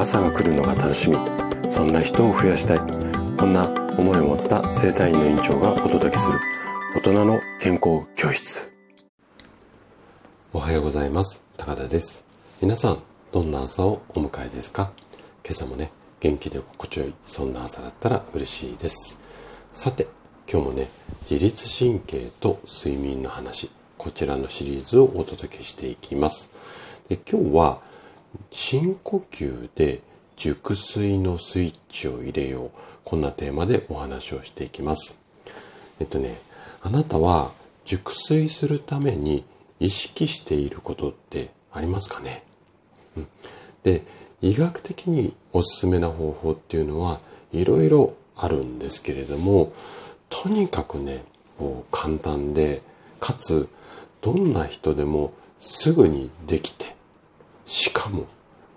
朝が来るのが楽しみ。そんな人を増やしたい。こんな思いを持った生体院の院長がお届けする。大人の健康教室。おはようございます。高田です。皆さんどんな朝をお迎えですか？今朝もね元気で心地よいそんな朝だったら嬉しいです。さて今日もね自律神経と睡眠の話こちらのシリーズをお届けしていきます。で今日は深呼吸で熟睡のスイッチを入れよう。こんなテーマでお話をしていきます。えっとね、あなたは熟睡するために意識していることってありますかね、うん、で、医学的におすすめな方法っていうのはいろいろあるんですけれども、とにかくね、こう簡単で、かつどんな人でもすぐにできて、しかも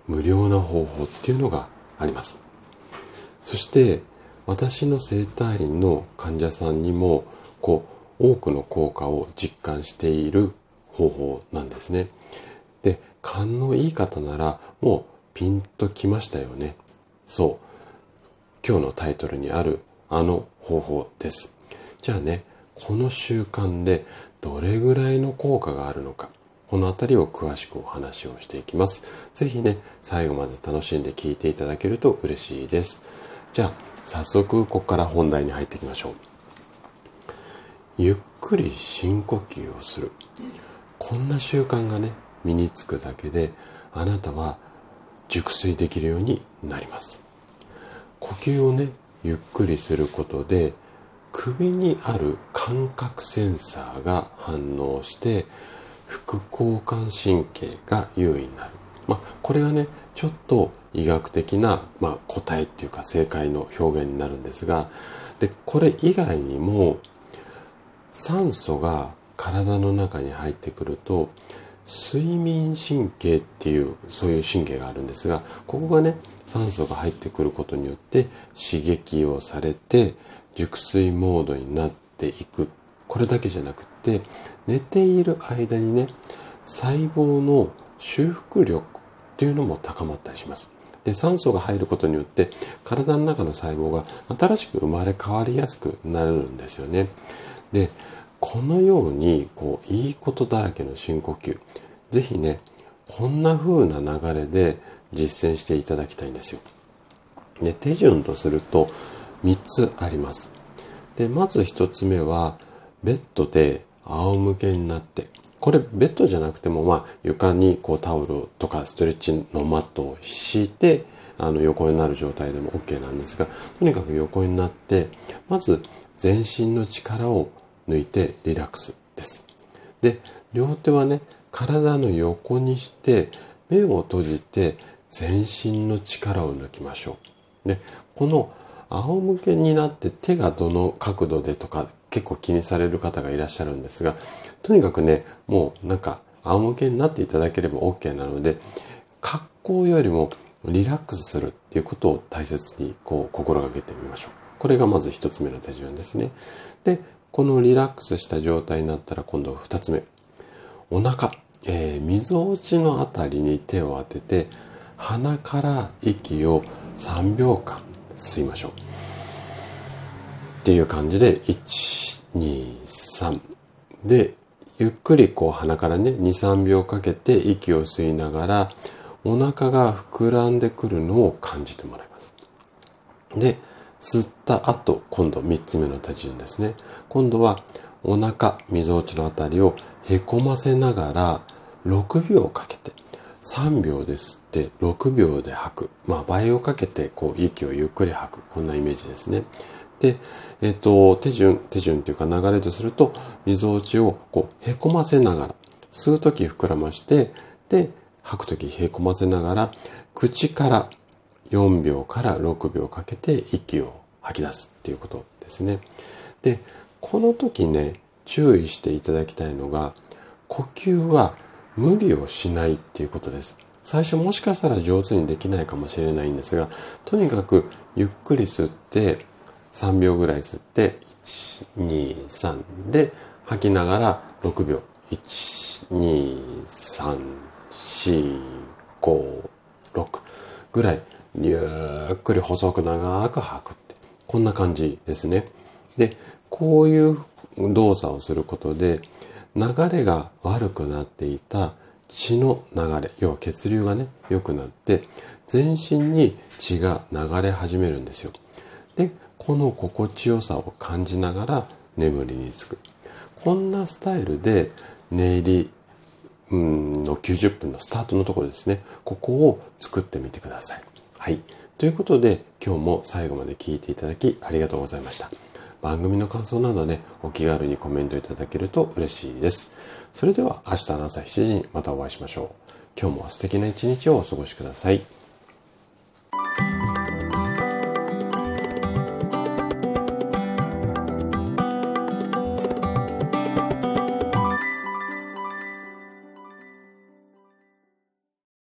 無料な方法っていうのがあります。そして私の整体院の患者さんにもこう多くの効果を実感している方法なんですね。で、勘のいい方ならもうピンときましたよね。そう。今日のタイトルにあるあの方法です。じゃあね、この習慣でどれぐらいの効果があるのか。この辺りを詳しくお話をしていきます。ぜひね、最後まで楽しんで聞いていただけると嬉しいです。じゃあ、早速ここから本題に入っていきましょう。ゆっくり深呼吸をする。こんな習慣がね、身につくだけで、あなたは熟睡できるようになります。呼吸をね、ゆっくりすることで、首にある感覚センサーが反応して、副交感神経が優位になる。まあ、これがね、ちょっと医学的な、まあ、答えっていうか正解の表現になるんですが、で、これ以外にも、酸素が体の中に入ってくると、睡眠神経っていう、そういう神経があるんですが、ここがね、酸素が入ってくることによって刺激をされて、熟睡モードになっていくっ。これだけじゃなくて、寝ている間にね、細胞の修復力っていうのも高まったりします。で、酸素が入ることによって体の中の細胞が新しく生まれ変わりやすくなるんですよね。で、このように、こう、いいことだらけの深呼吸。ぜひね、こんな風な流れで実践していただきたいんですよ。で、手順とすると3つあります。で、まず1つ目は、ベッドで仰向けになって、これベッドじゃなくても、まあ、床にこうタオルとかストレッチのマットを敷いて、あの横になる状態でも OK なんですが、とにかく横になって、まず全身の力を抜いてリラックスです。で、両手はね、体の横にして、目を閉じて全身の力を抜きましょう。で、この仰向けになって手がどの角度でとか結構気にされる方がいらっしゃるんですが、とにかくね、もうなんか仰向けになっていただければ OK なので、格好よりもリラックスするっていうことを大切にこう心がけてみましょう。これがまず一つ目の手順ですね。で、このリラックスした状態になったら今度二つ目。お腹、えー、溝落ちのあたりに手を当てて、鼻から息を3秒間吸いましょう。っていう感じで、1、2、3。で、ゆっくりこう鼻からね、2、3秒かけて息を吸いながら、お腹が膨らんでくるのを感じてもらいます。で、吸った後、今度3つ目の手順ですね。今度はお腹、みぞおちのあたりをへこませながら6秒かけて、3秒で吸って6秒で吐く。まあ倍をかけてこう息をゆっくり吐く。こんなイメージですね。で、えっ、と、手順、手順っていうか流れとすると、みぞおちをこう、へこませながら、吸うとき膨らまして、で、吐くときへこませながら、口から4秒から6秒かけて息を吐き出すっていうことですね。で、この時ね、注意していただきたいのが、呼吸は無理をしないっていうことです。最初もしかしたら上手にできないかもしれないんですが、とにかくゆっくり吸って、3秒ぐらい吸って、1、2、3で吐きながら6秒。1、2、3、4、5、6ぐらいゆっくり細く長く吐くって。こんな感じですね。で、こういう動作をすることで、流れが悪くなっていた血の流れ、要は血流がね、良くなって、全身に血が流れ始めるんですよ。で、この心地よさを感じながら眠りにつく。こんなスタイルで寝入りの90分のスタートのところですね。ここを作ってみてください。はい。ということで、今日も最後まで聞いていただきありがとうございました。番組の感想などね、お気軽にコメントいただけると嬉しいです。それでは明日の朝7時にまたお会いしましょう。今日も素敵な一日をお過ごしください。